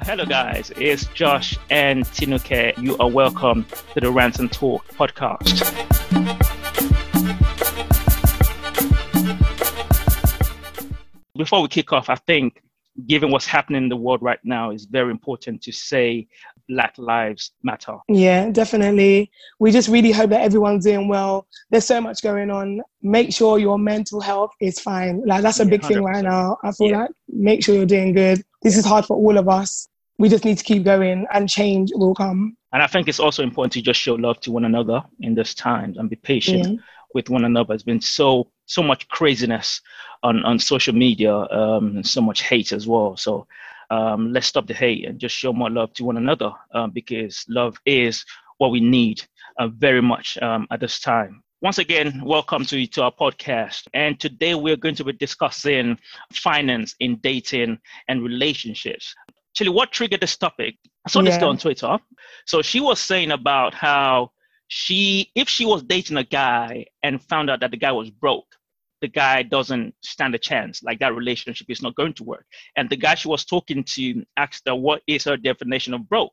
Hello, guys. It's Josh and Tinuke. You are welcome to the Rant and Talk podcast. Before we kick off, I think given what's happening in the world right now, it's very important to say Black Lives Matter. Yeah, definitely. We just really hope that everyone's doing well. There's so much going on. Make sure your mental health is fine. Like that's a yeah, big 100%. thing right now. I feel yeah. like make sure you're doing good. This is hard for all of us. We just need to keep going and change will come. And I think it's also important to just show love to one another in this time and be patient with one another. It's been so so much craziness on, on social media, um, and so much hate as well. So um, let's stop the hate and just show more love to one another um, because love is what we need uh, very much um, at this time. Once again, welcome to, to our podcast. And today we're going to be discussing finance in dating and relationships. Actually, what triggered this topic? I saw yeah. this on Twitter. So she was saying about how she, if she was dating a guy and found out that the guy was broke, the guy doesn't stand a chance. Like that relationship is not going to work. And the guy she was talking to asked her, What is her definition of broke?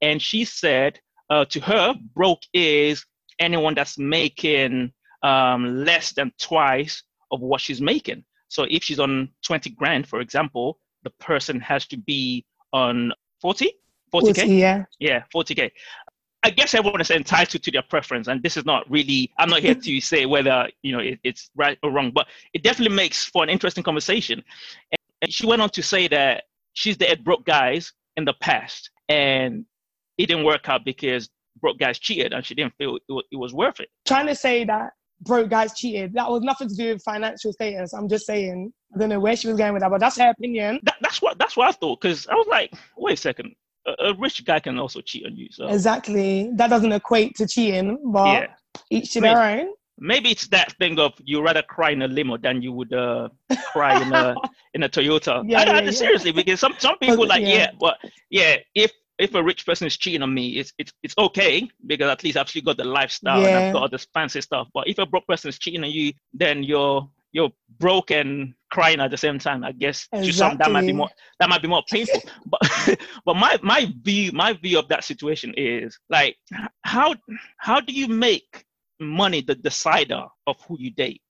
And she said uh, to her, Broke is anyone that's making um, less than twice of what she's making. So if she's on 20 grand, for example, the person has to be on 40? 40K? 40, yeah. Yeah, 40K. I guess everyone is entitled to their preference, and this is not really. I'm not here to say whether you know it, it's right or wrong, but it definitely makes for an interesting conversation. And, and she went on to say that she's the broke guys in the past, and it didn't work out because broke guys cheated, and she didn't feel it, it was worth it. Trying to say that broke guys cheated. That was nothing to do with financial status. I'm just saying. I don't know where she was going with that, but that's her opinion. That, that's what that's what I thought. Because I was like, wait a second a, a, rich guy can also cheat on you. So exactly, that doesn't equate to cheating, but yeah. each to their own. Maybe it's that thing of you rather cry in a limo than you would uh, cry in a in a Toyota. Yeah, I, yeah, I, yeah. seriously because some some people like yeah, but yeah, if if a rich person is cheating on me, it's it's it's okay because at least I've still got the lifestyle yeah. and I've got all this fancy stuff. But if a broke person is cheating on you, then you're you're broke and crying at the same time. I guess exactly. to some that might be more that might be more painful. but but my my view my view of that situation is like how how do you make money the decider of who you date?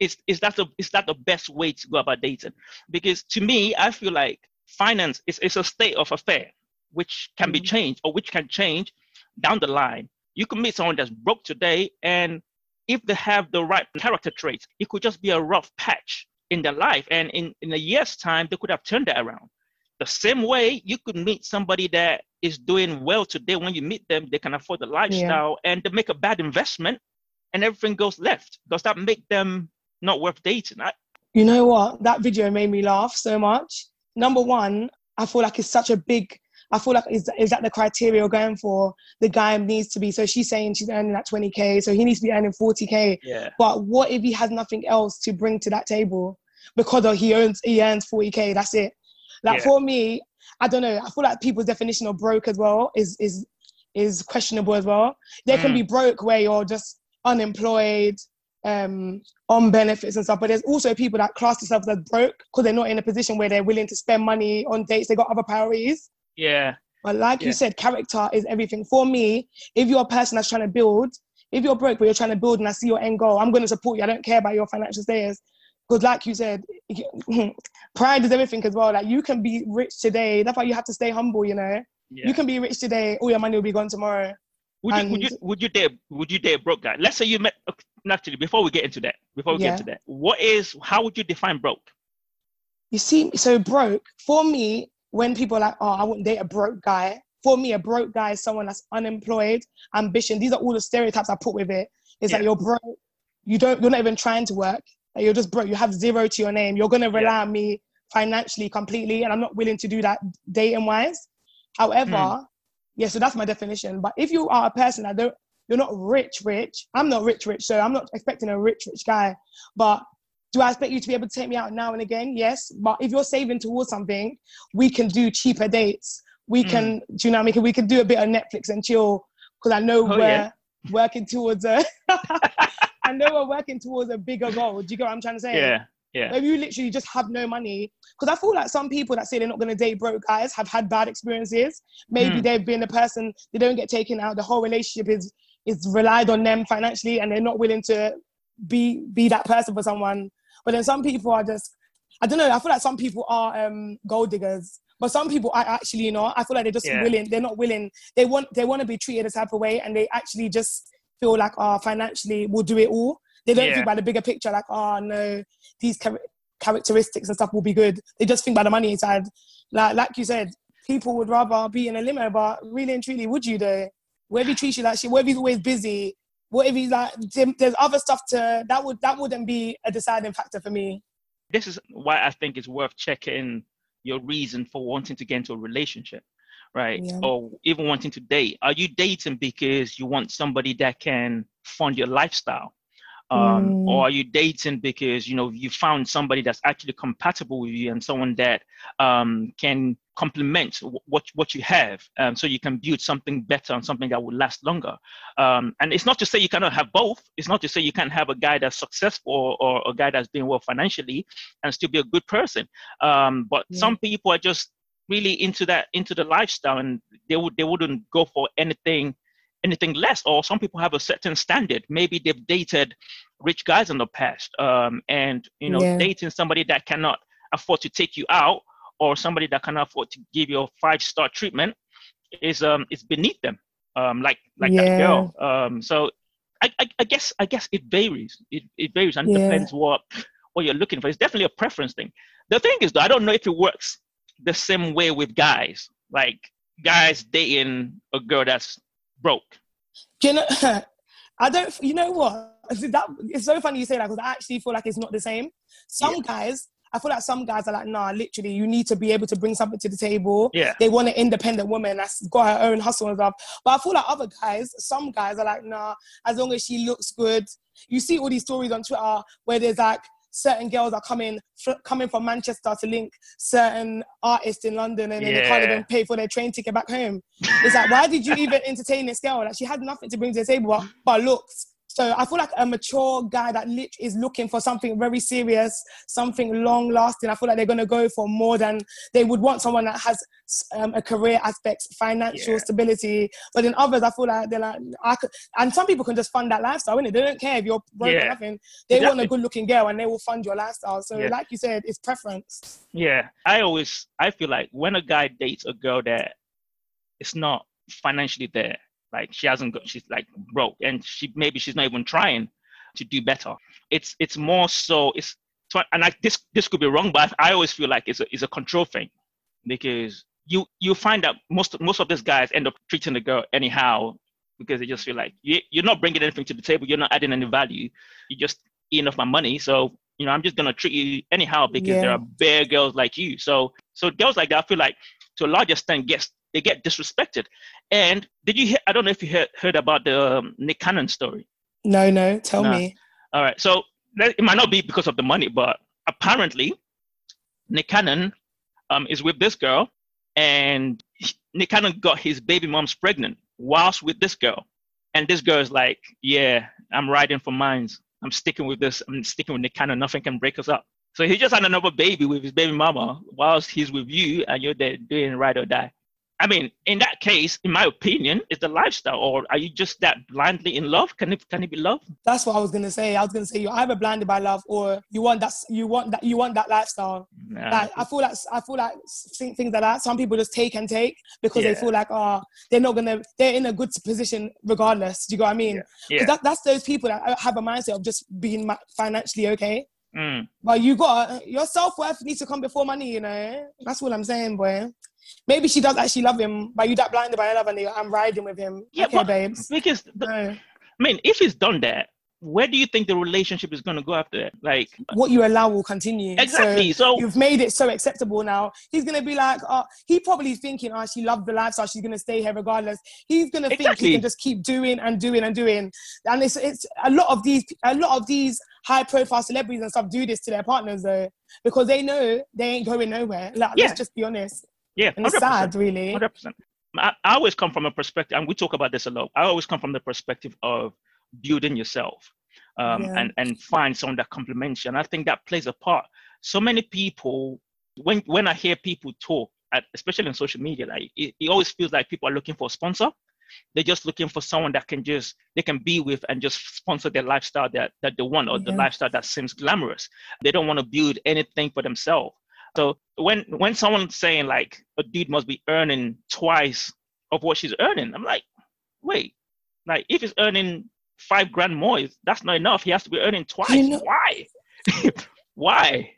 Is is that the is that the best way to go about dating? Because to me, I feel like finance is, is a state of affair which can mm-hmm. be changed or which can change down the line. You can meet someone that's broke today and if they have the right character traits, it could just be a rough patch in their life. And in, in a year's time, they could have turned that around. The same way you could meet somebody that is doing well today. When you meet them, they can afford the lifestyle yeah. and they make a bad investment and everything goes left. Does that make them not worth dating? I, you know what? That video made me laugh so much. Number one, I feel like it's such a big I feel like is is that the criteria you're going for? The guy needs to be. So she's saying she's earning that 20k, so he needs to be earning 40k. Yeah. But what if he has nothing else to bring to that table? Because he earns he earns 40k. That's it. Like yeah. for me, I don't know. I feel like people's definition of broke as well is is is questionable as well. They mm. can be broke where you're just unemployed, um, on benefits and stuff. But there's also people that class themselves as broke because they're not in a position where they're willing to spend money on dates. They got other priorities. Yeah. But like yeah. you said, character is everything. For me, if you're a person that's trying to build, if you're broke but you're trying to build and I see your end goal, I'm going to support you. I don't care about your financial status. Because like you said, pride is everything as well. Like you can be rich today. That's why you have to stay humble, you know? Yeah. You can be rich today, all your money will be gone tomorrow. Would you, would you would you dare would you dare broke guy? Let's say you met naturally before we get into that, before we yeah. get into that, what is how would you define broke? You see, so broke for me when people are like, oh, I wouldn't date a broke guy. For me, a broke guy is someone that's unemployed, ambition. These are all the stereotypes I put with it. Is yeah. that you're broke, you don't, you're not even trying to work. That you're just broke. You have zero to your name. You're gonna rely yeah. on me financially completely, and I'm not willing to do that dating wise. However, mm. yeah, so that's my definition. But if you are a person that don't, you're not rich, rich. I'm not rich, rich. So I'm not expecting a rich, rich guy. But do I expect you to be able to take me out now and again? Yes. But if you're saving towards something, we can do cheaper dates. We mm. can, do you know what I mean? We can do a bit of Netflix and chill because I know oh, we're yeah. working towards a, I know we're working towards a bigger goal. Do you get what I'm trying to say? Yeah. Yeah. Maybe you literally just have no money. Because I feel like some people that say they're not going to date broke guys have had bad experiences. Maybe mm. they've been a person they don't get taken out. The whole relationship is is relied on them financially, and they're not willing to be be that person for someone. But then some people are just I don't know. I feel like some people are um, gold diggers, but some people are actually you know I feel like they're just yeah. willing. They're not willing. They want they want to be treated a type of way, and they actually just feel like oh financially we'll do it all. They don't yeah. think about the bigger picture, like oh no, these char- characteristics and stuff will be good. They just think about the money inside. Like like you said, people would rather be in a limo, but really and truly, would you though? Where he treats you like shit? If he's always busy? What if he's like? There's other stuff to that would that wouldn't be a deciding factor for me. This is why I think it's worth checking your reason for wanting to get into a relationship right? Yeah. Or even wanting to date. Are you dating because you want somebody that can fund your lifestyle? Um, mm. Or are you dating because you know you found somebody that's actually compatible with you and someone that um, can complement what what you have, um, so you can build something better and something that will last longer. Um, and it's not to say you cannot have both. It's not to say you can't have a guy that's successful or, or a guy that's doing well financially and still be a good person. Um, but yeah. some people are just really into that into the lifestyle and they would they wouldn't go for anything anything less or some people have a certain standard maybe they've dated rich guys in the past um, and you know yeah. dating somebody that cannot afford to take you out or somebody that cannot afford to give you a five star treatment is um is beneath them um like like yeah. that girl um so I, I, I guess i guess it varies it, it varies and yeah. depends what what you're looking for it's definitely a preference thing the thing is though i don't know if it works the same way with guys. Like guys dating a girl that's broke. You know, I don't. You know what? That it's so funny you say that because I actually feel like it's not the same. Some yeah. guys. I feel like some guys are like, nah, literally, you need to be able to bring something to the table. Yeah. They want an independent woman that's got her own hustle and stuff. But I feel like other guys, some guys are like, nah, as long as she looks good. You see all these stories on Twitter where there's like certain girls are coming coming from Manchester to link certain artists in London and yeah. they can't even pay for their train ticket back home. It's like, why did you even entertain this girl? Like she had nothing to bring to the table but, but looks. So I feel like a mature guy that lit- is looking for something very serious, something long lasting. I feel like they're going to go for more than they would want someone that has um, a career aspect, financial yeah. stability. But in others, I feel like they're like, I could, and some people can just fund that lifestyle, innit? They don't care if you're broke yeah. or nothing. They exactly. want a good looking girl and they will fund your lifestyle. So, yeah. like you said, it's preference. Yeah. I always, I feel like when a guy dates a girl that is not financially there, like she hasn't got, she's like broke, and she maybe she's not even trying to do better. It's it's more so it's and I this this could be wrong, but I always feel like it's a it's a control thing because you you find that most most of these guys end up treating the girl anyhow because they just feel like you, you're not bringing anything to the table, you're not adding any value, you're just eating off my money, so you know I'm just gonna treat you anyhow because yeah. there are bare girls like you. So so girls like that I feel like to a large extent gets they get disrespected. And did you hear? I don't know if you heard, heard about the um, Nick Cannon story. No, no, tell no. me. All right, so it might not be because of the money, but apparently, Nick Cannon um, is with this girl, and Nick Cannon got his baby mom's pregnant whilst with this girl, and this girl is like, "Yeah, I'm riding for mines. I'm sticking with this. I'm sticking with Nick Cannon. Nothing can break us up." So he just had another baby with his baby mama whilst he's with you, and you're there doing ride or die. I mean, in that case, in my opinion, is the lifestyle, or are you just that blindly in love? Can it can it be love? That's what I was gonna say. I was gonna say you're either blinded by love, or you want that you want that you want that lifestyle. Nah. Like I feel like I feel like things like that. Some people just take and take because yeah. they feel like oh they're not gonna they're in a good position regardless. Do you know what I mean? Yeah. yeah. That, that's those people that uh, have a mindset of just being financially okay. Mm. But you got your self worth needs to come before money. You know that's what I'm saying, boy maybe she does actually love him, but you that blinded by love and I'm riding with him. Yeah, okay, but, babes. Because the, no. I mean, if he's done that, where do you think the relationship is going to go after that? Like what you allow will continue. Exactly. So, so you've made it so acceptable now. He's going to be like, oh, he probably thinking, oh, she loved the lifestyle. She's going to stay here regardless. He's going to exactly. think he can just keep doing and doing and doing. And it's it's a lot of these a lot of these high profile celebrities and stuff do this to their partners though because they know they ain't going nowhere. Like, yeah. let's just be honest. Yeah, and it's sad, really. Hundred percent. I, I always come from a perspective, and we talk about this a lot. I always come from the perspective of building yourself. um, yeah. and and find someone that complements you. And I think that plays a part. So many people, when when I hear people talk, at, especially on social media, like it, it always feels like people are looking for a sponsor. They're just looking for someone that can just they can be with and just sponsor their lifestyle that that they want or yeah. the lifestyle that seems glamorous. They don't want to build anything for themselves. So when when someone's saying like a dude must be earning twice of what she's earning, I'm like, wait, like if he's earning five grand more, that's not enough. He has to be earning twice. You know, Why? Why?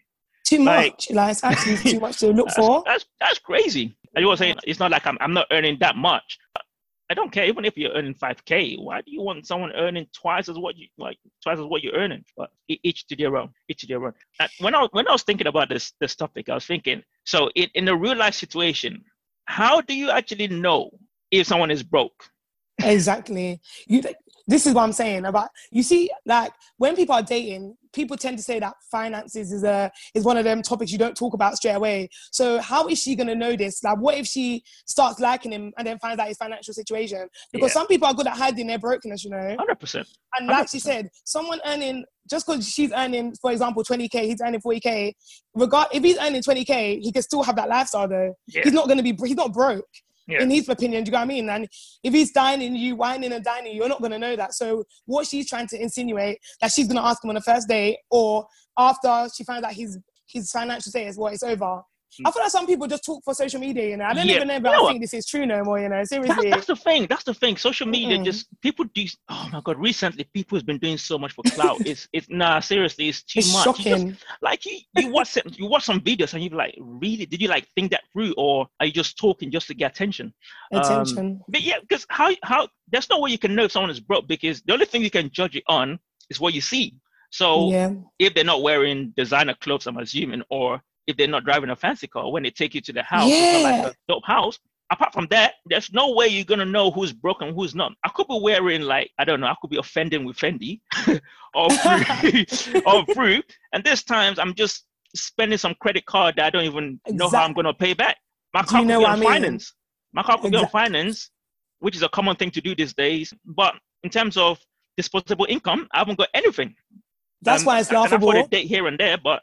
Too like, much. Like it's actually too much to look that's, for. That's that's crazy. And you were saying it's not like I'm I'm not earning that much. I don't care even if you're earning 5k. Why do you want someone earning twice as what you like twice as what you're earning? But each to their own. Each to their own. And when I when I was thinking about this this topic, I was thinking so in, in a real life situation, how do you actually know if someone is broke? Exactly. You this is what I'm saying about you see like when people are dating people tend to say that finances is a is one of them topics you don't talk about straight away. So how is she going to know this? Like what if she starts liking him and then finds out his financial situation? Because yeah. some people are good at hiding their brokenness you know? 100% and like 100%. she said someone earning just because she's earning for example 20k he's earning 40k regard if he's earning 20k he can still have that lifestyle though. Yeah. he's not going to be he's not broke yeah. in his opinion. Do you know what I mean? And if he's dining you, whining and dining, you're not going to know that. So what she's trying to insinuate that she's going to ask him on the first date or after she finds out his his financial status, what it's over. I feel like some people just talk for social media, you know. I don't yeah. even know if you know I think this is true no more, you know. Seriously. That's, that's the thing. That's the thing. Social media mm just people do oh my god, recently people has been doing so much for clout. it's it's nah seriously, it's too it's much. Shocking. You just, like you, you watch some, you watch some videos and you're like, really? Did you like think that through or are you just talking just to get attention? Attention. Um, but yeah, because how how there's no way you can know if someone is broke because the only thing you can judge it on is what you see. So yeah. if they're not wearing designer clothes, I'm assuming, or if they're not driving a fancy car when they take you to the house yeah. like a dope house apart from that there's no way you're gonna know who's broken who's not i could be wearing like i don't know i could be offending with fendi or free or free and there's times i'm just spending some credit card that i don't even exactly. know how i'm gonna pay back my car could be on I mean? finance my car could exactly. be on finance which is a common thing to do these days but in terms of disposable income i haven't got anything that's um, why it's laughable. I can afford a date here and there, but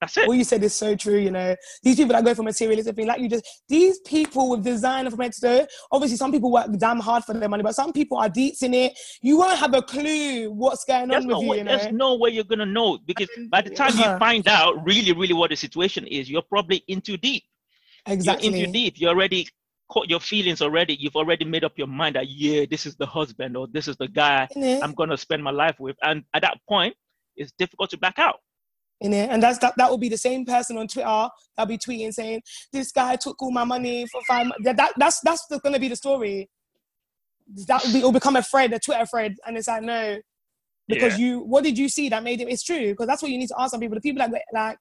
that's it. What you said is so true. You know, these people that go for materialism thing, like you just, these people with designer from head to toe, obviously some people work damn hard for their money, but some people are deep in it. You won't have a clue what's going there's on no with way, you, you know? There's no way you're going to know because by the time you uh-huh. find out really, really what the situation is, you're probably in too deep. Exactly. You're in too deep. You're already caught your feelings already. You've already made up your mind that, yeah, this is the husband or this is the guy I'm going to spend my life with. And at that point, it's difficult to back out in it. And that's that that will be the same person on Twitter that'll be tweeting saying, This guy took all my money for five that, that that's that's gonna be the story. That will be it'll become a thread, a Twitter thread, and it's like no. Because yeah. you what did you see that made it it's true, because that's what you need to ask some people. The people that like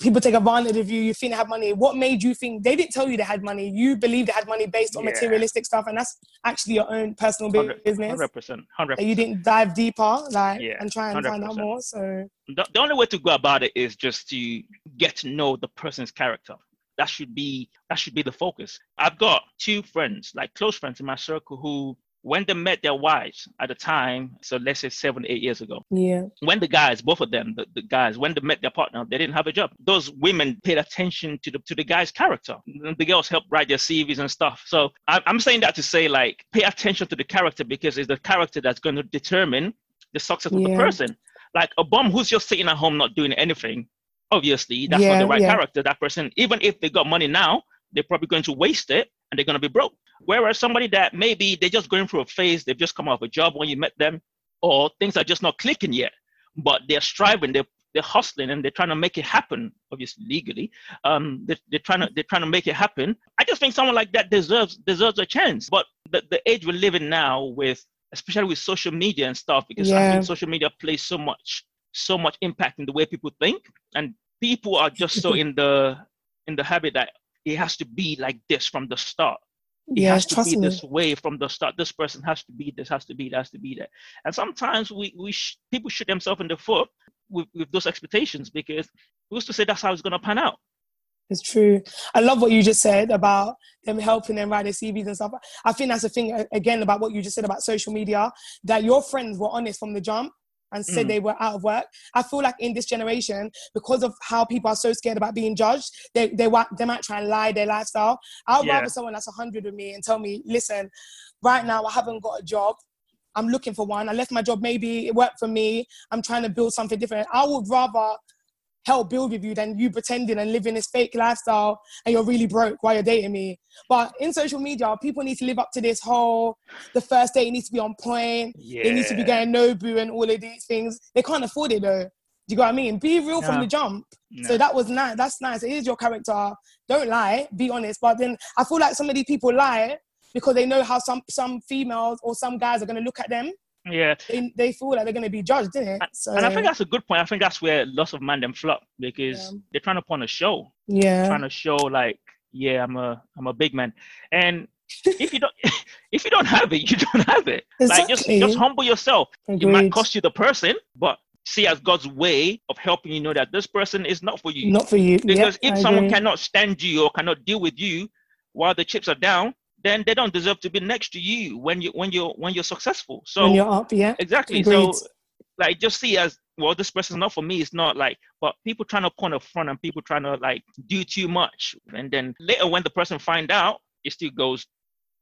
people take advantage of you, you think they have money. What made you think they didn't tell you they had money? You believe they had money based on yeah. materialistic stuff, and that's actually your own personal business. Hundred percent, hundred. You didn't dive deeper, like, yeah, and try and 100%. find out more. So the, the only way to go about it is just to get to know the person's character. That should be that should be the focus. I've got two friends, like close friends in my circle, who when they met their wives at the time, so let's say seven, eight years ago. Yeah. When the guys, both of them, the, the guys, when they met their partner, they didn't have a job. Those women paid attention to the to the guy's character. The girls helped write their CVs and stuff. So I, I'm saying that to say like pay attention to the character because it's the character that's going to determine the success yeah. of the person. Like a bum who's just sitting at home not doing anything, obviously that's yeah, not the right yeah. character. That person, even if they got money now, they're probably going to waste it and they're going to be broke. Whereas somebody that maybe they're just going through a phase, they've just come off a job when you met them, or things are just not clicking yet, but they're striving, they're they're hustling and they're trying to make it happen, obviously legally. Um, they're, they're trying to they're trying to make it happen. I just think someone like that deserves deserves a chance. But the, the age we're living now with especially with social media and stuff, because yeah. I think social media plays so much so much impact in the way people think. And people are just so in the in the habit that it has to be like this from the start. It yeah, has to be me. this way from the start. This person has to be this, has to be, has to be that. And sometimes we, we sh- people shoot themselves in the foot with, with those expectations because who's to say that's how it's going to pan out? It's true. I love what you just said about them helping them write their CVs and stuff. I think that's the thing again about what you just said about social media that your friends were honest from the jump and said mm. they were out of work. I feel like in this generation, because of how people are so scared about being judged, they they, they might try and lie their lifestyle. I'd yeah. rather someone that's 100 with me and tell me, listen, right now I haven't got a job. I'm looking for one. I left my job, maybe it worked for me. I'm trying to build something different. I would rather help build with you than you pretending and living this fake lifestyle and you're really broke while you're dating me. But in social media, people need to live up to this whole the first date needs to be on point. Yeah. They need to be getting Nobu and all of these things. They can't afford it though. Do you know what I mean? Be real no. from the jump. No. So that was nice. That's nice. It is your character. Don't lie. Be honest. But then I feel like some of these people lie because they know how some some females or some guys are gonna look at them. Yeah. They, they feel like they're going to be judged, didn't it? So, and I think that's a good point. I think that's where lots of men them flop because yeah. they're trying to put on a show. Yeah. trying to show like, yeah, I'm a I'm a big man. And if you don't if you don't have it, you don't have it. Exactly. Like just just humble yourself. Agreed. It might cost you the person, but see as God's way of helping you know that this person is not for you. Not for you. Because yep, if I someone agree. cannot stand you or cannot deal with you while the chips are down, then they don't deserve to be next to you when you when you're when you're successful. So when you're up, yeah, exactly. Agreed. So like just see as well, this person's not for me. It's not like, but people trying to point a front and people trying to like do too much, and then later when the person find out, it still goes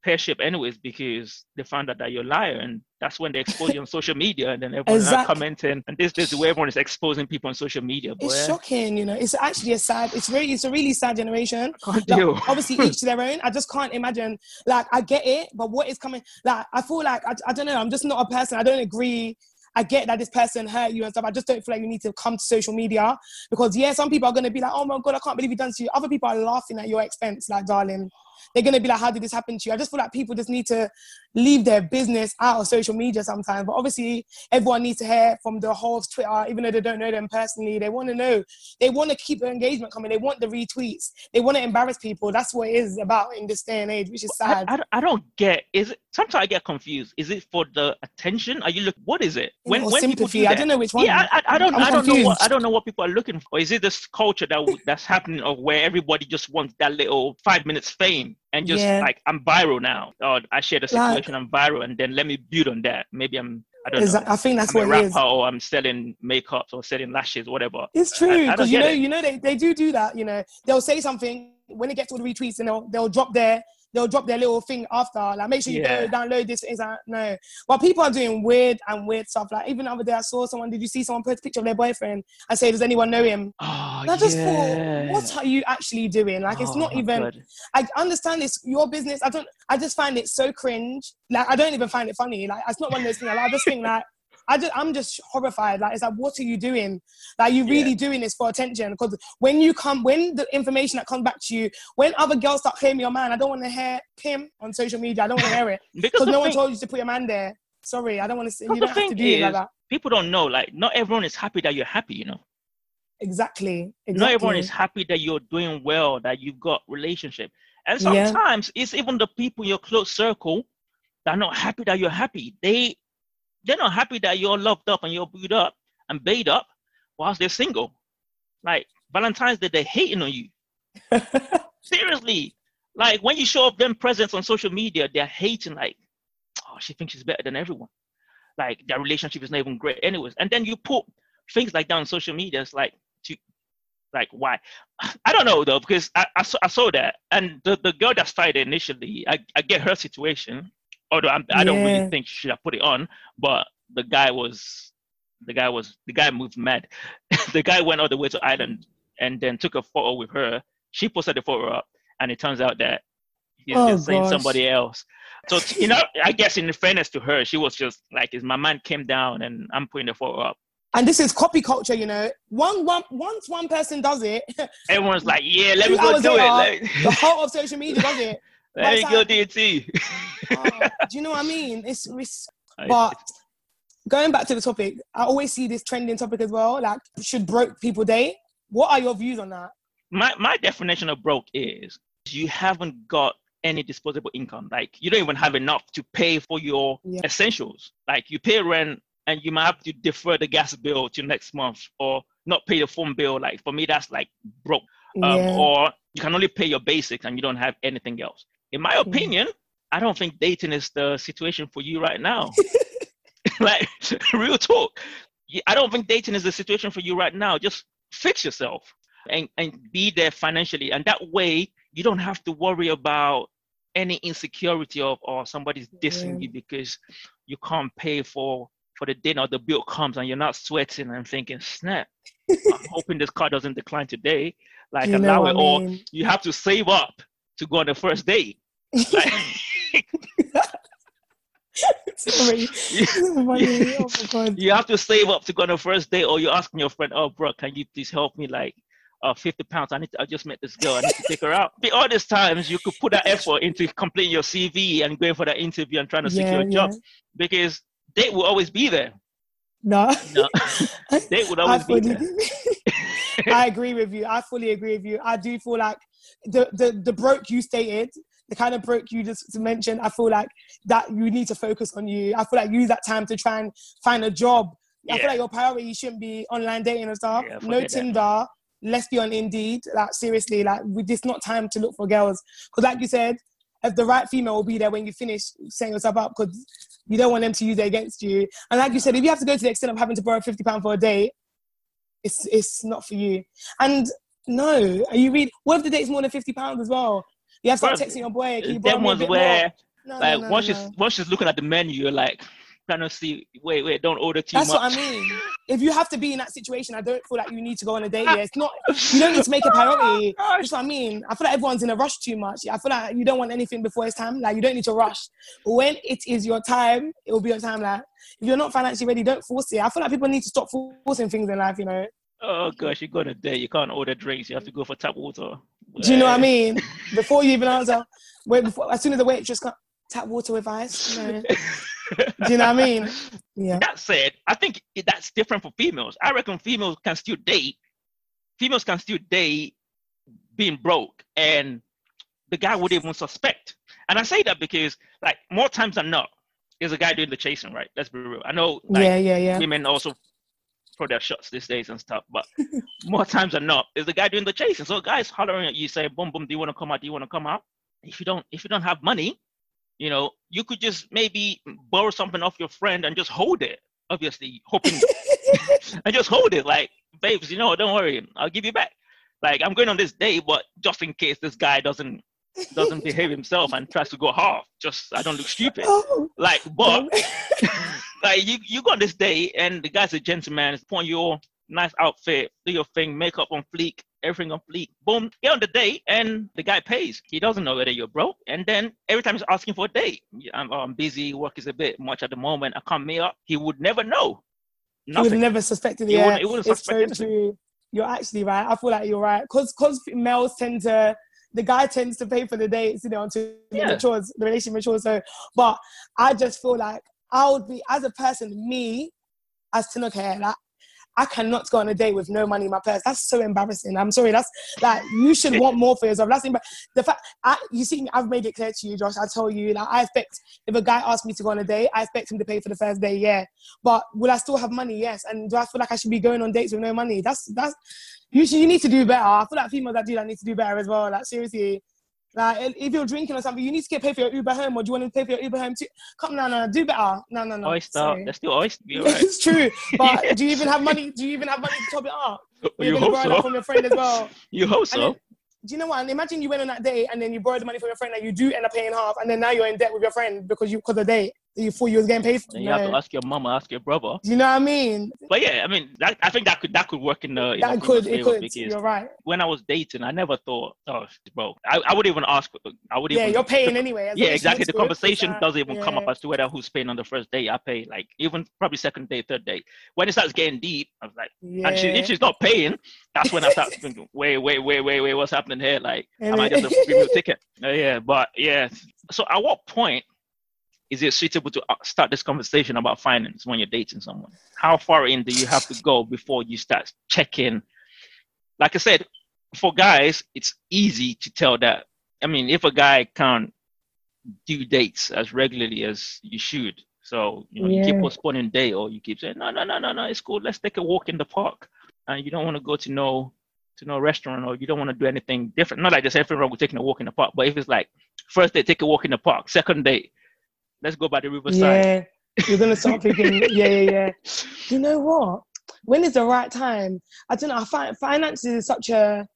pear shaped anyways because they found out that you're a liar and that's when they expose you on social media and then everyone's exactly. commenting and this, this is where everyone is exposing people on social media boy. it's shocking you know it's actually a sad it's really it's a really sad generation like, obviously each to their own i just can't imagine like i get it but what is coming like i feel like I, I don't know i'm just not a person i don't agree I get that this person hurt you and stuff. I just don't feel like you need to come to social media because yeah, some people are gonna be like, oh my god, I can't believe he done to you. Other people are laughing at your expense, like darling they're going to be like, how did this happen to you? I just feel like people just need to leave their business out of social media sometimes. But obviously, everyone needs to hear from the whole Twitter, even though they don't know them personally. They want to know. They want to keep the engagement coming. They want the retweets. They want to embarrass people. That's what it is about in this day and age, which is sad. I, I, I don't get. Is it sometimes I get confused? Is it for the attention? Are you look? What is it? When, when sympathy? Do I don't know which one. Yeah, I, I don't. I'm I don't confused. know. What, I don't know what people are looking for. Is it this culture that that's happening of where everybody just wants that little five minutes fame? And just yeah. like I'm viral now. Or I share the situation, like, I'm viral, and then let me build on that. Maybe I'm I don't know. I think that's I'm what a rapper or I'm selling makeups or selling lashes, whatever. It's true because you know, it. you know, they, they do do that. You know, they'll say something when it gets all the retweets, and they'll they'll drop their they'll drop their little thing after. Like, make sure you yeah. go download this. Is that no? But people are doing weird and weird stuff. Like, even the other day, I saw someone. Did you see someone post a picture of their boyfriend I say, "Does anyone know him?" Oh, and I just yeah. thought, what are you actually doing? Like, it's oh, not even. I understand it's your business. I don't. I just find it so cringe. Like, I don't even find it funny. Like, it's not one of those things. Like, I just think like I just, I'm just horrified. Like, it's like, what are you doing? Like, you really yeah. doing this for attention? Because when you come, when the information that comes back to you, when other girls start claiming your man, I don't want to hear him on social media. I don't want to hear it because no one told you to put your man there. Sorry, I don't want to. You don't have to do is, like that. People don't know. Like, not everyone is happy that you're happy. You know. Exactly. exactly. Not everyone is happy that you're doing well, that you've got relationship. And sometimes yeah. it's even the people in your close circle that are not happy that you're happy. They they're not happy that you're loved up and you're booed up and baited up whilst they're single. Like Valentine's Day, they're hating on you. Seriously. Like when you show up them presents on social media, they're hating like, oh, she thinks she's better than everyone. Like their relationship is not even great anyways. And then you put things like that on social media. It's like to like why? I don't know though, because I, I, saw, I saw that. And the, the girl that started initially, I, I get her situation although I'm, I do not really think she should have put it on, but the guy was the guy was the guy moved mad. the guy went all the way to Ireland and then took a photo with her. She posted the photo up, and it turns out that he's oh, just saying somebody else. So you know, I guess in fairness to her, she was just like, "Is my man came down and I'm putting the photo up." And this is copy culture, you know. One, one, once one person does it, everyone's like, "Yeah, let me go do it." the whole of social media does it. Let me go DT. oh, do you know what I mean? It's, it's but going back to the topic, I always see this trending topic as well. Like, should broke people date? What are your views on that? My my definition of broke is you haven't got any disposable income. Like you don't even have enough to pay for your yeah. essentials. Like you pay rent and you might have to defer the gas bill to next month or not pay the phone bill. Like for me, that's like broke. um, yeah. or you can only pay your basics and you don't have anything else. In my opinion, I don't think dating is the situation for you right now. like real talk. I don't think dating is the situation for you right now. Just fix yourself and, and be there financially. And that way you don't have to worry about any insecurity of or somebody's dissing yeah. you because you can't pay for for the dinner the bill comes and you're not sweating and thinking snap i'm hoping this car doesn't decline today like you allow it or you have to save up to go on the first date like, Sorry. oh you have to save up to go on the first date, or you're asking your friend, "Oh, bro, can you please help me? Like, uh, 50 pounds. I need to, I just met this girl. I need to take her out. But all these times you could put that effort into completing your CV and going for that interview and trying to yeah, secure a yeah. job because date will always be there. No, no. date would always be there. I agree with you. I fully agree with you. I do feel like the the, the broke you stated the kind of broke you just mentioned, I feel like that you need to focus on you. I feel like use that time to try and find a job. Yeah. I feel like your priority shouldn't be online dating and stuff. Yeah, no Tinder. That. Let's be on Indeed. Like seriously, like it's not time to look for girls. Because like you said, if the right female will be there when you finish setting yourself up, because you don't want them to use it against you. And like you said, if you have to go to the extent of having to borrow fifty pound for a date, it's it's not for you. And no, are you read? What if the date's more than fifty pounds as well? You have to start texting your boy. Can you them ones where, no, like, no, no, once she's once she's looking at the menu, you're like trying to see. Wait, wait, don't order too That's much. That's what I mean. if you have to be in that situation, I don't feel like you need to go on a date. Yeah, it's not. You don't need to make a priority. Oh That's what I mean. I feel like everyone's in a rush too much. I feel like you don't want anything before it's time. Like you don't need to rush. But when it is your time, it will be your time. Like if you're not financially ready, don't force it. I feel like people need to stop forcing things in life. You know. Oh gosh, you go on a date, you can't order drinks. You have to go for tap water. Do you know what I mean? Before you even answer, wait. Before, as soon as the waitress got tap water with ice. Do you know what I mean? Yeah. That said, I think that's different for females. I reckon females can still date. Females can still date being broke, and the guy would even suspect. And I say that because, like, more times than not, there's a guy doing the chasing, right? Let's be real. I know, like, yeah, yeah, yeah. Women also throw their shots these days and stuff, but more times than not, there's the guy doing the chasing. So, guys hollering at you, saying, "Boom, boom, do you want to come out? Do you want to come out?" If you don't, if you don't have money, you know, you could just maybe borrow something off your friend and just hold it. Obviously, hoping and just hold it. Like, babes, you know, don't worry, I'll give you back. Like, I'm going on this day, but just in case this guy doesn't doesn't behave himself and tries to go half, just I don't look stupid. Oh, like, but like you you go this day and the guy's a gentleman, it's upon your nice outfit, do your thing, makeup on fleek, everything on fleek. Boom, get on the date, and the guy pays. He doesn't know whether you're broke. And then every time he's asking for a date, I'm, I'm busy, work is a bit much at the moment. I can't meet up. He would never know. Nothing. He would never suspect He yeah, wouldn't, he wouldn't it's so true. You're actually right. I feel like you're right because because males tend to the guy tends to pay for the dates, you know, until yeah. matures, the relationship matures. So, but I just feel like I would be as a person, me as Tinuke, like I cannot go on a date with no money in my purse. That's so embarrassing. I'm sorry. That's like you should want more for yourself. That's the fact. I, you see, I've made it clear to you, Josh. I tell you, like I expect if a guy asks me to go on a date, I expect him to pay for the first day. Yeah, but will I still have money? Yes. And do I feel like I should be going on dates with no money? That's that's you. Should, you need to do better. I feel like females that do that need to do better as well. Like seriously. Like if you're drinking or something, you need to get paid for your Uber home, or do you want to pay for your Uber home too? Come, no, no, do better. No, no, no. Oyster, Sorry. that's still oyster. Right. it's true, but yeah. do you even have money? Do you even have money to top it up? Oh, well, you hope so. From your friend as well. you hope so. Then, do you know what? And imagine you went on that date and then you borrowed the money from your friend and you do end up paying half, and then now you're in debt with your friend because you because of the date thought you was getting paid for. You have to ask your mama, ask your brother. You know what I mean? But yeah, I mean, that, I think that could that could work in the. In that could it could. You're right. When I was dating, I never thought, oh, bro, I, I would even ask. I would yeah, even. you're paying the, anyway. Yeah, exactly. The conversation doesn't even yeah. come up as to whether who's paying on the first day. I pay like even probably second day, third day. When it starts getting deep, I was like, yeah. and she, if she's not paying, that's when I start thinking, wait, wait, wait, wait, wait, what's happening here? Like, am I just a premium ticket? Uh, yeah, but yeah. So at what point? Is it suitable to uh, start this conversation about finance when you're dating someone? How far in do you have to go before you start checking? Like I said, for guys, it's easy to tell that. I mean, if a guy can't do dates as regularly as you should, so you know, yeah. you keep postponing day or you keep saying, no, no, no, no, no, it's cool. Let's take a walk in the park, and you don't want to go to no to no restaurant or you don't want to do anything different. Not like there's anything wrong with taking a walk in the park, but if it's like first day, take a walk in the park. Second day, let's go by the riverside. Yeah, you're gonna start thinking, yeah, yeah, yeah. You know what? When is the right time? I don't know. I find finances is such a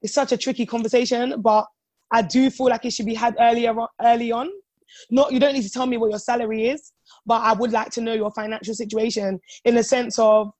it's such a tricky conversation, but I do feel like it should be had earlier early on. Not you don't need to tell me what your salary is, but I would like to know your financial situation in the sense of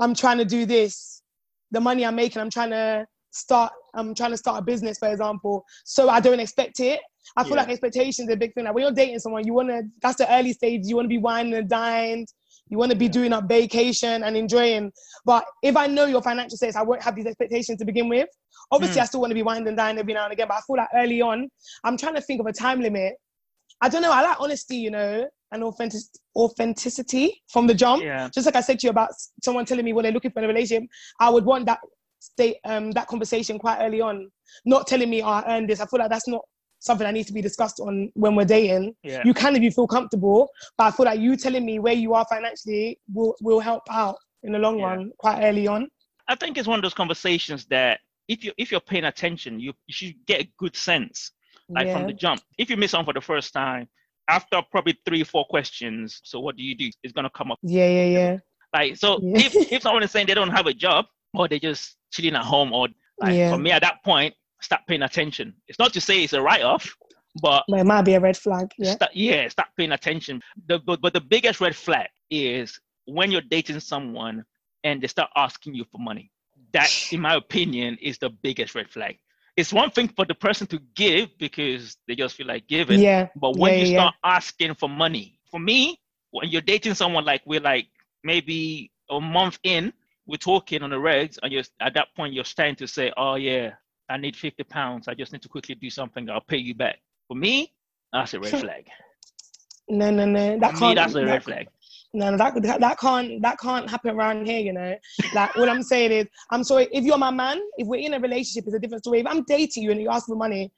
I'm trying to do this, the money I'm making, I'm trying to start, I'm trying to start a business, for example. So I don't expect it. I feel yeah. like expectations are a big thing. Like when you're dating someone, you wanna that's the early stage, you wanna be wine and dined, you wanna be doing a vacation and enjoying. But if I know your financial status, I won't have these expectations to begin with. Obviously, mm. I still want to be wine and dined every now and again, but I feel like early on, I'm trying to think of a time limit. I don't know, I like honesty, you know, and authentic, authenticity from the jump. Yeah. Just like I said to you about someone telling me what they're looking for in a relationship, I would want that state um that conversation quite early on. Not telling me oh, I earned this. I feel like that's not something that needs to be discussed on when we're dating. Yeah. You can if you feel comfortable, but I feel like you telling me where you are financially will will help out in the long yeah. run quite early on. I think it's one of those conversations that if you if you're paying attention, you, you should get a good sense like yeah. from the jump. If you miss on for the first time, after probably three, four questions, so what do you do? It's gonna come up. Yeah, yeah, yeah. Like so, yeah. if if someone is saying they don't have a job or they're just chilling at home, or like yeah. for me at that point, start paying attention. It's not to say it's a write-off, but it might be a red flag. Yeah, start, yeah, start paying attention. The, but, but the biggest red flag is when you're dating someone and they start asking you for money. That, in my opinion, is the biggest red flag it's one thing for the person to give because they just feel like giving. Yeah. But when yeah, you start yeah. asking for money, for me, when you're dating someone like we're like maybe a month in, we're talking on the regs, and you're at that point you're starting to say, "Oh yeah, I need fifty pounds. I just need to quickly do something. I'll pay you back." For me, that's a red flag. no, no, no. That for can't. Me, that's a that, red flag no, no, that, that that can't that can't happen around here, you know. Like what I'm saying is, I'm sorry if you're my man. If we're in a relationship, it's a different story. If I'm dating you and you ask for money,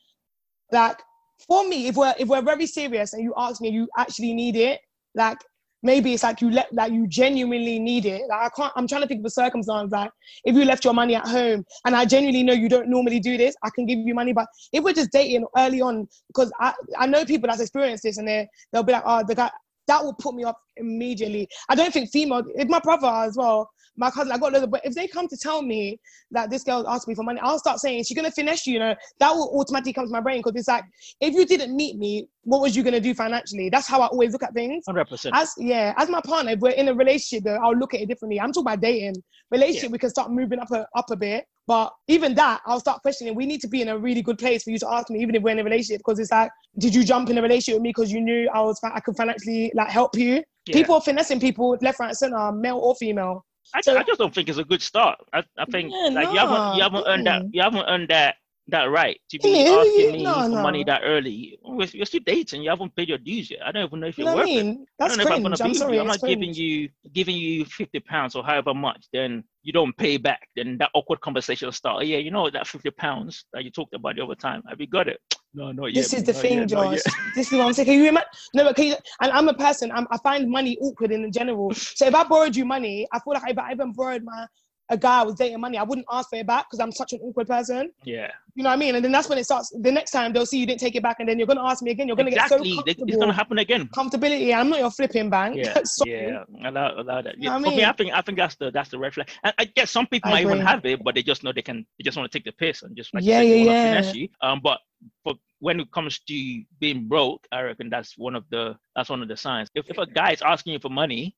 like for me, if we're if we're very serious and you ask me, you actually need it. Like maybe it's like you let like you genuinely need it. Like I can't. I'm trying to think of a circumstance like if you left your money at home and I genuinely know you don't normally do this, I can give you money. But if we're just dating early on, because I I know people that's experienced this and they they'll be like, oh, the guy that will put me off immediately. I don't think female, if my brother as well, my cousin, I got little, but if they come to tell me that this girl asked me for money, I'll start saying, she's gonna finesse you, you know, that will automatically come to my brain because it's like, if you didn't meet me, what was you gonna do financially? That's how I always look at things. 100%. As, yeah, as my partner, if we're in a relationship, though, I'll look at it differently. I'm talking about dating. Relationship, yeah. we can start moving up a, up a bit. But even that, I'll start questioning. We need to be in a really good place for you to ask me, even if we're in a relationship, because it's like, did you jump in a relationship with me because you knew I was I could financially like help you? Yeah. People are finessing people left, right, center, male or female. I, so, I just don't think it's a good start. I, I think yeah, like you haven't you haven't earned that you haven't earned that that right to be yeah, asking me no, for no. money that early. We're, you're still dating. You haven't paid your dues yet. I don't even know if you're you know worth I mean? it. That's I don't know cringe. if I'm gonna I'm be sorry, I'm not cringe. giving you giving you fifty pounds or however much. Then you don't pay back. Then that awkward conversation will start. Oh, yeah, you know that fifty pounds that you talked about the other time. Have you got it? No, not yet. This is the thing, yet, Josh. this is what I'm saying. Can you imagine? No, but can you, and I'm a person. I'm, I find money awkward in general. So if I borrowed you money, I feel like if I even borrowed my a guy I was dating money, I wouldn't ask for it back because I'm such an awkward person. Yeah. You know what I mean? And then that's when it starts. The next time they'll see you didn't take it back, and then you're gonna ask me again. You're gonna exactly. get so comfortable. It's gonna happen again. Comfortability. I'm not your flipping bank. Yeah. yeah. Allow, allow that. You know For I mean? me, I think I think that's the that's the red flag. And I guess some people I might agree. even have it, but they just know they can. They just want to take the piss and just like yeah, yeah, yeah. Um, but for when it comes to being broke, I reckon that's one of the that's one of the signs. If if a guy is asking you for money,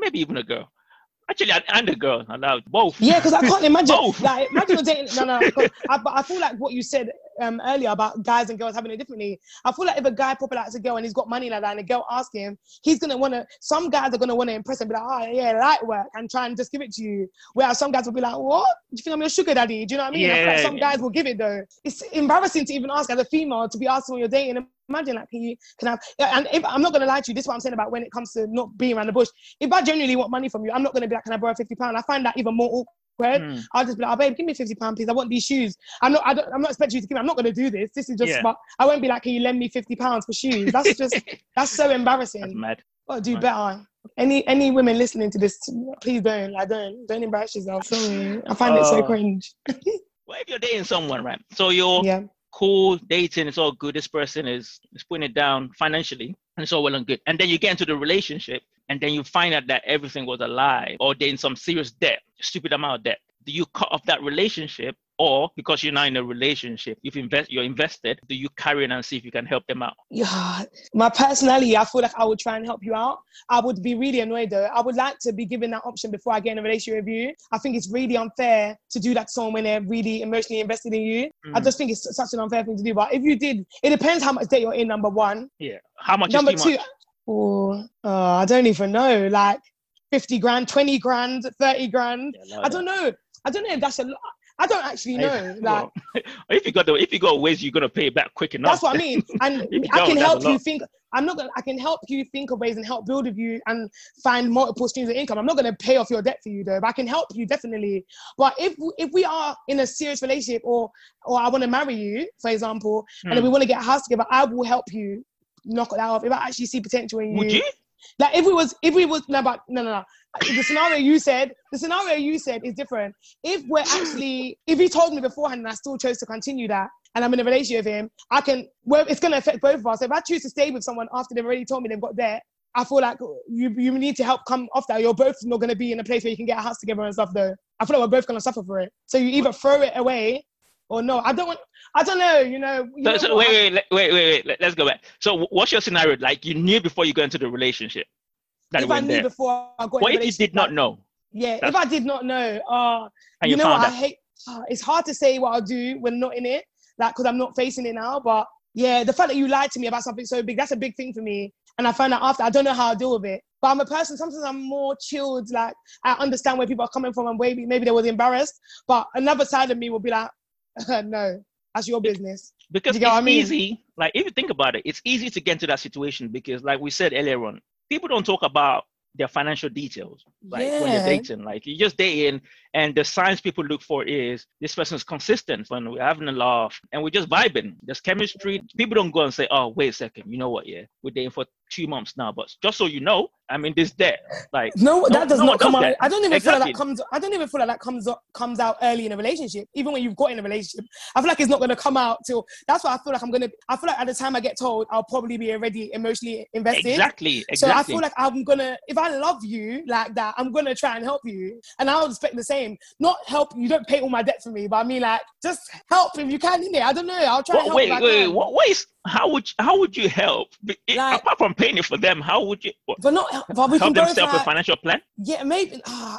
maybe even a girl, Actually, and a girl, allowed both. Yeah, because I can't imagine. both. Like, imagine dating. No, no. I, but I feel like what you said um, earlier about guys and girls having it differently. I feel like if a guy likes a girl and he's got money like that, and a girl asks him, he's gonna wanna. Some guys are gonna wanna impress him, be like, oh yeah, light work, and try and just give it to you. Whereas some guys will be like, what? Do you think I'm your sugar daddy? Do you know what I mean? Yeah, I feel like some guys will give it though. It's embarrassing to even ask as a female to be asked when you're dating imagine like can you can I and if I'm not gonna lie to you, this is what I'm saying about when it comes to not being around the bush. If I genuinely want money from you, I'm not gonna be like, can I borrow fifty pound? I find that even more awkward. Mm. I'll just be like, oh, babe, give me fifty pound, please. I want these shoes. I'm not. I don't, I'm not expecting you to give me. I'm not gonna do this. This is just. Yeah. I won't be like, can you lend me fifty pounds for shoes? That's just. that's so embarrassing. That's mad. Gotta do better. Any any women listening to this, please don't. Like don't don't embarrass yourself. Sorry, I find uh, it so uh, cringe. well, if you're dating someone, right? So you're yeah. Cool dating, it's all good. This person is is putting it down financially, and it's all well and good. And then you get into the relationship, and then you find out that everything was a lie, or they're in some serious debt, stupid amount of debt. Do you cut off that relationship or because you're not in a relationship you've invest you're invested do you carry on and see if you can help them out? Yeah. My personality i feel like i would try and help you out. I would be really annoyed though. I would like to be given that option before i get in a relationship with you. I think it's really unfair to do that to someone when they're really emotionally invested in you. Mm. i just think it's such an unfair thing to do. But if you did it depends how much debt you're in number one. Yeah. How much number two much? Oh, uh, i don't even know. Like 50 grand 20 grand 30 grand. Yeah, i don't know. I don't know if that's a lot. I don't actually know. Like, well, if you got the if you got ways, you're gonna pay it back quick enough. That's what I mean. And I can help you think. I'm not gonna. I can help you think of ways and help build with you and find multiple streams of income. I'm not gonna pay off your debt for you though, but I can help you definitely. But if if we are in a serious relationship or or I want to marry you, for example, and then we hmm. want to get a house together, I will help you knock that off. If I actually see potential in you. Would you? Like if we was if we was no, but no, no, no the scenario you said, the scenario you said is different. If we're actually, if he told me beforehand and I still chose to continue that, and I'm in a relationship with him, I can. Well, it's going to affect both of us. If I choose to stay with someone after they've already told me they've got debt, I feel like you you need to help come off that. You're both not going to be in a place where you can get a house together and stuff. Though I feel like we're both going to suffer for it. So you either throw it away or no. I don't want. I don't know. You know. You so, know so wait, wait, wait, wait, wait. Let's go back. So what's your scenario? Like you knew before you go into the relationship that if I knew there. before I got. What if you did not know? Yeah, That's... if I did not know, uh, you, you know what? I hate. Uh, it's hard to say what I'll do when not in it, like because I'm not facing it now. But yeah, the fact that you lied to me about something so big, that's a big thing for me. And I find out after, I don't know how I deal with it. But I'm a person, sometimes I'm more chilled. Like, I understand where people are coming from and maybe, maybe they was embarrassed. But another side of me will be like, no, that's your business. Because you it's I mean? easy. Like, if you think about it, it's easy to get into that situation because, like we said earlier on, people don't talk about their financial details like yeah. when you're dating like you just dating and the signs people look for is this person is consistent when we're having a laugh and we're just vibing there's chemistry people don't go and say oh wait a second you know what yeah we're dating for two months now but just so you know I mean, this debt, like no, that does no not come out. That. I don't even exactly. feel like that comes. I don't even feel like that comes up, comes out early in a relationship. Even when you've got in a relationship, I feel like it's not going to come out till. That's why I feel like I'm gonna. I feel like at the time I get told, I'll probably be already emotionally invested. Exactly. Exactly. So I feel like I'm gonna. If I love you like that, I'm gonna try and help you, and I'll expect the same. Not help. You don't pay all my debt for me, but I mean like just help if you can in it. I don't know. I'll try. Well, wait, wait, wait. What, what is? How would how would you help? Like, Apart from paying it for them, how would you? But not. But we help can them set up a financial plan? Yeah, maybe. Uh,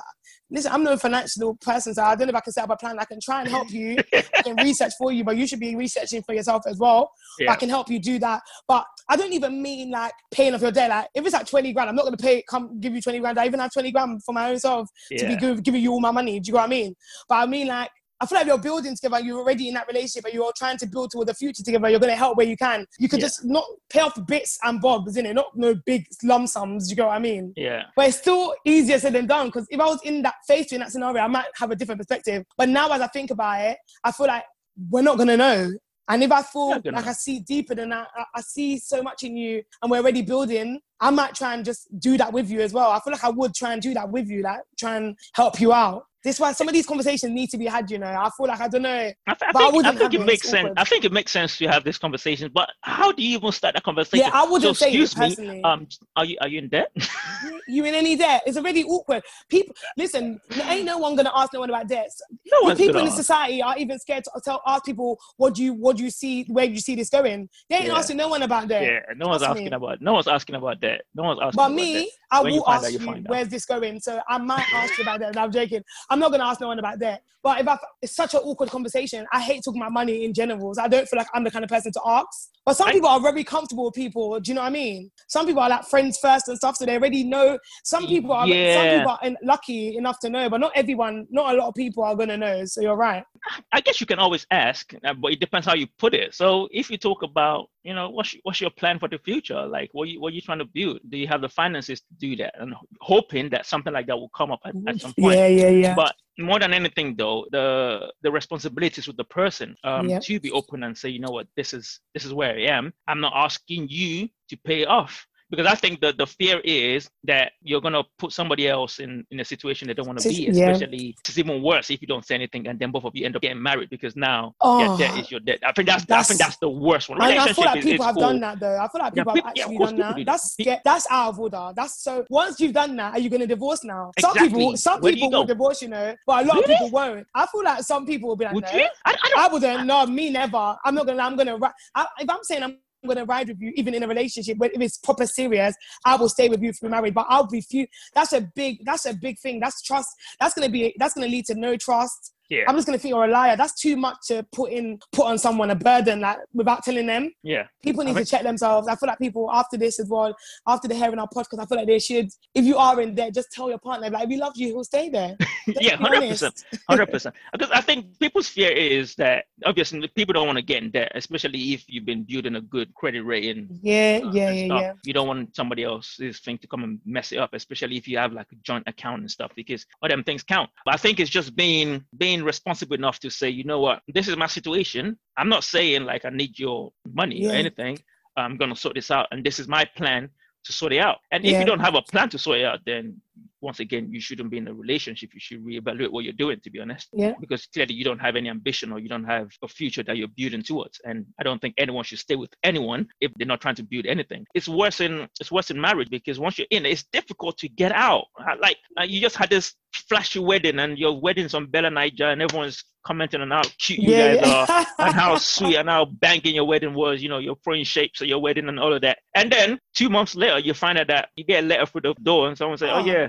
listen, I'm no financial person, so I don't know if I can set up a plan. I can try and help you and research for you, but you should be researching for yourself as well. Yeah. I can help you do that. But I don't even mean like paying off your debt. Like if it's like 20 grand, I'm not gonna pay come give you 20 grand. I even have 20 grand for my own self yeah. to be give, giving you all my money. Do you know what I mean? But I mean like I feel like you're building together, you're already in that relationship, and you're all trying to build toward the future together. You're going to help where you can. You could yeah. just not pay off bits and bobs, in it, not no big lump sums. You know what I mean? Yeah. But it's still easier said than done because if I was in that phase in that scenario, I might have a different perspective. But now, as I think about it, I feel like we're not going to know. And if I feel like know. I see deeper than that, I, I see so much in you, and we're already building. I might try and just do that with you as well. I feel like I would try and do that with you, like try and help you out. This is why some of these conversations need to be had. You know, I feel like I don't know. I, th- I think, I, I think it makes sense. I think it makes sense to have this conversation. But how do you even start that conversation? Yeah, I wouldn't so, say excuse personally. Me, um, are you are you in debt? you in any debt? It's already awkward. People, listen, ain't no one gonna ask no one about debts. No one's people in ask. society are even scared to tell ask people what do you what do you see where do you see this going. They ain't yeah. asking no one about that. Yeah, no one's asking me. about no one's asking about that. No one's asking. But me, I will ask you, you where's this going. So I might ask you about that. I'm joking. I'm not gonna ask no one about that. But if I, it's such an awkward conversation, I hate talking about money in general. So I don't feel like I'm the kind of person to ask. But some I, people are very comfortable with people. Do you know what I mean? Some people are like friends first and stuff, so they already know. Some people are, yeah. some people are lucky enough to know, but not everyone, not a lot of people are gonna know. So you're right. I guess you can always ask, uh, but it depends how you put it. So if you talk about, you know, what's what's your plan for the future? Like, what you what are you trying to build? Do you have the finances to do that? And hoping that something like that will come up at, at some point. Yeah, yeah, yeah. But more than anything though the the responsibilities with the person um yep. to be open and say you know what this is this is where i am i'm not asking you to pay off because I think that the fear is that you're gonna put somebody else in in a situation they don't want to be. Especially, yeah. it's even worse if you don't say anything, and then both of you end up getting married because now oh, your debt is your debt. I think that's, that's I think that's the worst one. I, I feel like people have cool. done that though. I feel like people yeah, have actually yeah, done that. Do that's that. that's out of order. That's so. Once you've done that, are you gonna divorce now? Exactly. Some people, some Where people will divorce, you know, but a lot really? of people won't. I feel like some people will be like, Would no? I, I, I wouldn't. No, me never. I'm not gonna. I'm gonna. I, if I'm saying I'm going to ride with you, even in a relationship. But if it's proper serious, I will stay with you if we're married. But I'll refuse. That's a big. That's a big thing. That's trust. That's going to be. That's going to lead to no trust. Yeah. I'm just gonna think you're a liar. That's too much to put in put on someone a burden like without telling them. Yeah. People need I mean, to check themselves. I feel like people after this as well, after the hearing our podcast, I feel like they should, if you are in there, just tell your partner, like if he loves you, he'll stay there. yeah, hundred percent. Hundred percent. Because I think people's fear is that obviously people don't want to get in debt, especially if you've been building a good credit rating. Yeah, uh, yeah, yeah, yeah. You don't want somebody else's thing to come and mess it up, especially if you have like a joint account and stuff, because all them things count. But I think it's just being being being responsible enough to say, you know what, this is my situation. I'm not saying like I need your money yeah. or anything. I'm gonna sort this out, and this is my plan to sort it out. And if you don't have a plan to sort it out, then once again, you shouldn't be in a relationship. You should reevaluate what you're doing, to be honest. Yeah. Because clearly you don't have any ambition or you don't have a future that you're building towards. And I don't think anyone should stay with anyone if they're not trying to build anything. It's worse in it's worse in marriage because once you're in, it's difficult to get out. Like you just had this flashy wedding and your wedding's on Bella Naija and everyone's commenting on how cute you yeah, guys yeah. are and how sweet and how banging your wedding was, you know, you're throwing shapes of your wedding and all of that. And then two months later, you find out that you get a letter through the door and someone say, oh, oh yeah,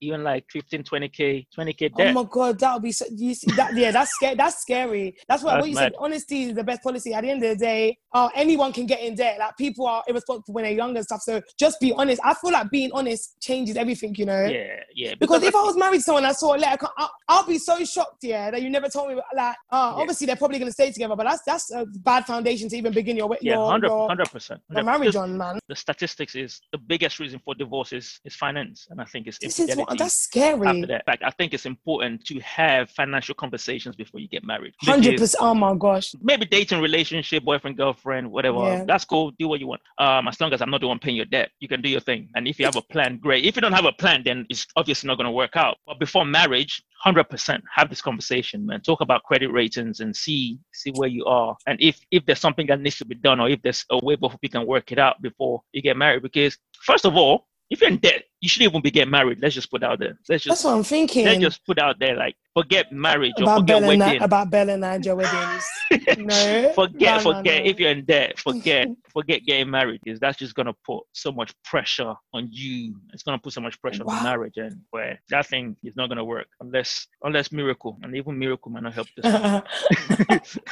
even like 15, 20k, 20k debt. Oh my god, that would be so. You see that? Yeah, that's scary. That's scary. That's what, that's what you mad. said. Honesty is the best policy. At the end of the day, uh, anyone can get in debt. Like people are irresponsible when they're young and stuff. So just be honest. I feel like being honest changes everything. You know? Yeah, yeah. Because, because if I was married to someone, I saw a letter, I'll, I'll, be so shocked. Yeah, that you never told me. Like, uh, yeah. obviously they're probably gonna stay together, but that's that's a bad foundation to even begin your yeah, your, 100 percent marriage on, man. The statistics is the biggest reason for divorce is, is finance, and I think it's this is what, that's scary after that. I think it's important to have financial conversations before you get married. Hundred percent. Oh my gosh. Maybe dating, relationship, boyfriend, girlfriend, whatever. Yeah. That's cool. Do what you want. Um, as long as I'm not the one paying your debt, you can do your thing. And if you have a plan, great. If you don't have a plan, then it's obviously not going to work out. But before marriage, 100% have this conversation man talk about credit ratings and see see where you are and if if there's something that needs to be done or if there's a way both you can work it out before you get married because first of all if you're in debt you shouldn't even be getting married. Let's just put out there. Let's just. That's what I'm thinking. Let's just put out there, like, forget marriage about or forget Bella wedding. Na- about Bella Naija weddings. no. Forget, no, forget. No, if you're in debt, forget, forget getting married because that's just gonna put so much pressure on you. It's gonna put so much pressure wow. on marriage, and where that thing is not gonna work unless, unless miracle, and even miracle might not help this.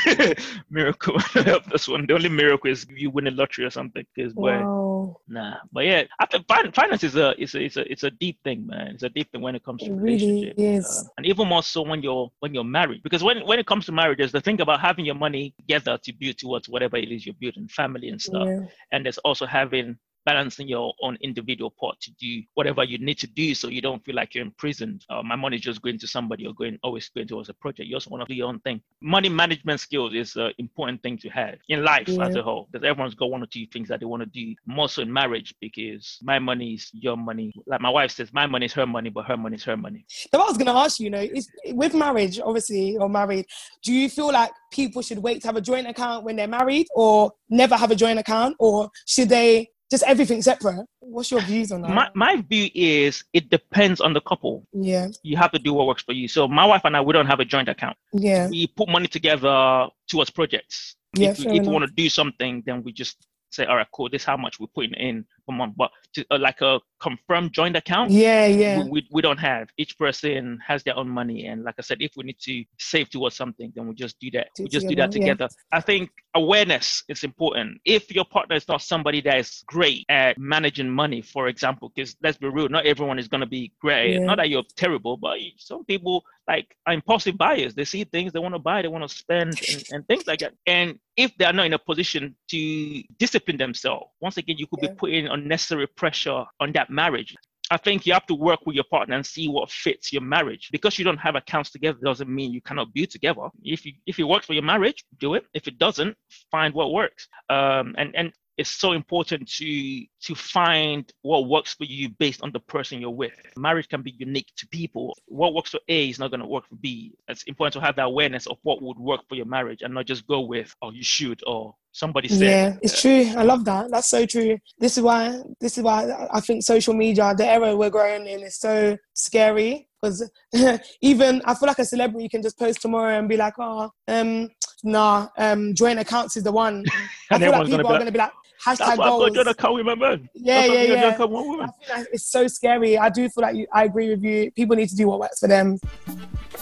miracle might not help this one. The only miracle is you win a lottery or something. Because wow. nah, but yeah, I think finance is a is a it's a it's a deep thing, man. It's a deep thing when it comes to it relationship, really uh, and even more so when you're when you're married. Because when when it comes to marriage, there's the thing about having your money together to build towards whatever it is you're building, family and stuff. Yeah. And there's also having balancing your own individual part to do whatever you need to do so you don't feel like you're imprisoned. Uh, my money is just going to somebody or going always going towards a project. You also want to do your own thing. Money management skills is an important thing to have in life yeah. as a whole because everyone's got one or two things that they want to do. More so in marriage because my money is your money. Like my wife says, my money is her money, but her money is her money. So I was going to ask you, you know, is with marriage, obviously, or married, do you feel like people should wait to have a joint account when they're married or never have a joint account or should they just everything separate. What's your views on that? My, my view is it depends on the couple. Yeah. You have to do what works for you. So my wife and I, we don't have a joint account. Yeah. We put money together towards projects. Yeah, if, if we want to do something, then we just say, all right, cool, this is how much we're putting in month. But to, uh, like a confirmed joint account, yeah, yeah, we, we, we, don't have. Each person has their own money, and like I said, if we need to save towards something, then we just do that. Do we just do that together. Yeah. I think awareness is important. If your partner is not somebody that is great at managing money, for example, because let's be real, not everyone is going to be great. Yeah. Not that you're terrible, but some people like are impulsive buyers. They see things they want to buy, they want to spend, and, and things like that. And if they are not in a position to discipline themselves, once again, you could yeah. be putting unnecessary pressure on that marriage. I think you have to work with your partner and see what fits your marriage. Because you don't have accounts together doesn't mean you cannot be together. If you if it works for your marriage, do it. If it doesn't, find what works. Um, and and it's so important to to find what works for you based on the person you're with. Marriage can be unique to people. What works for A is not going to work for B. It's important to have that awareness of what would work for your marriage and not just go with, oh, you should, or somebody said. Yeah, it's true. I love that. That's so true. This is why. This is why I think social media, the era we're growing in, is so scary. Because even I feel like a celebrity can just post tomorrow and be like, oh, um, nah, um, joint accounts is the one. I feel like people are going to be like, hashtag goals. That's why i women. Yeah, yeah, yeah. Like it's so scary. I do feel like you, I agree with you. People need to do what works for them.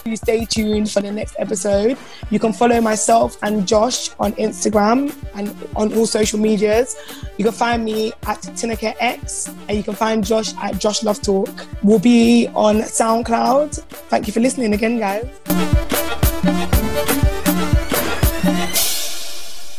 You stay tuned for the next episode. You can follow myself and Josh on Instagram and on all social medias. You can find me at Tineke X and you can find Josh at Josh Love Talk. We'll be on SoundCloud. Thank you for listening again, guys.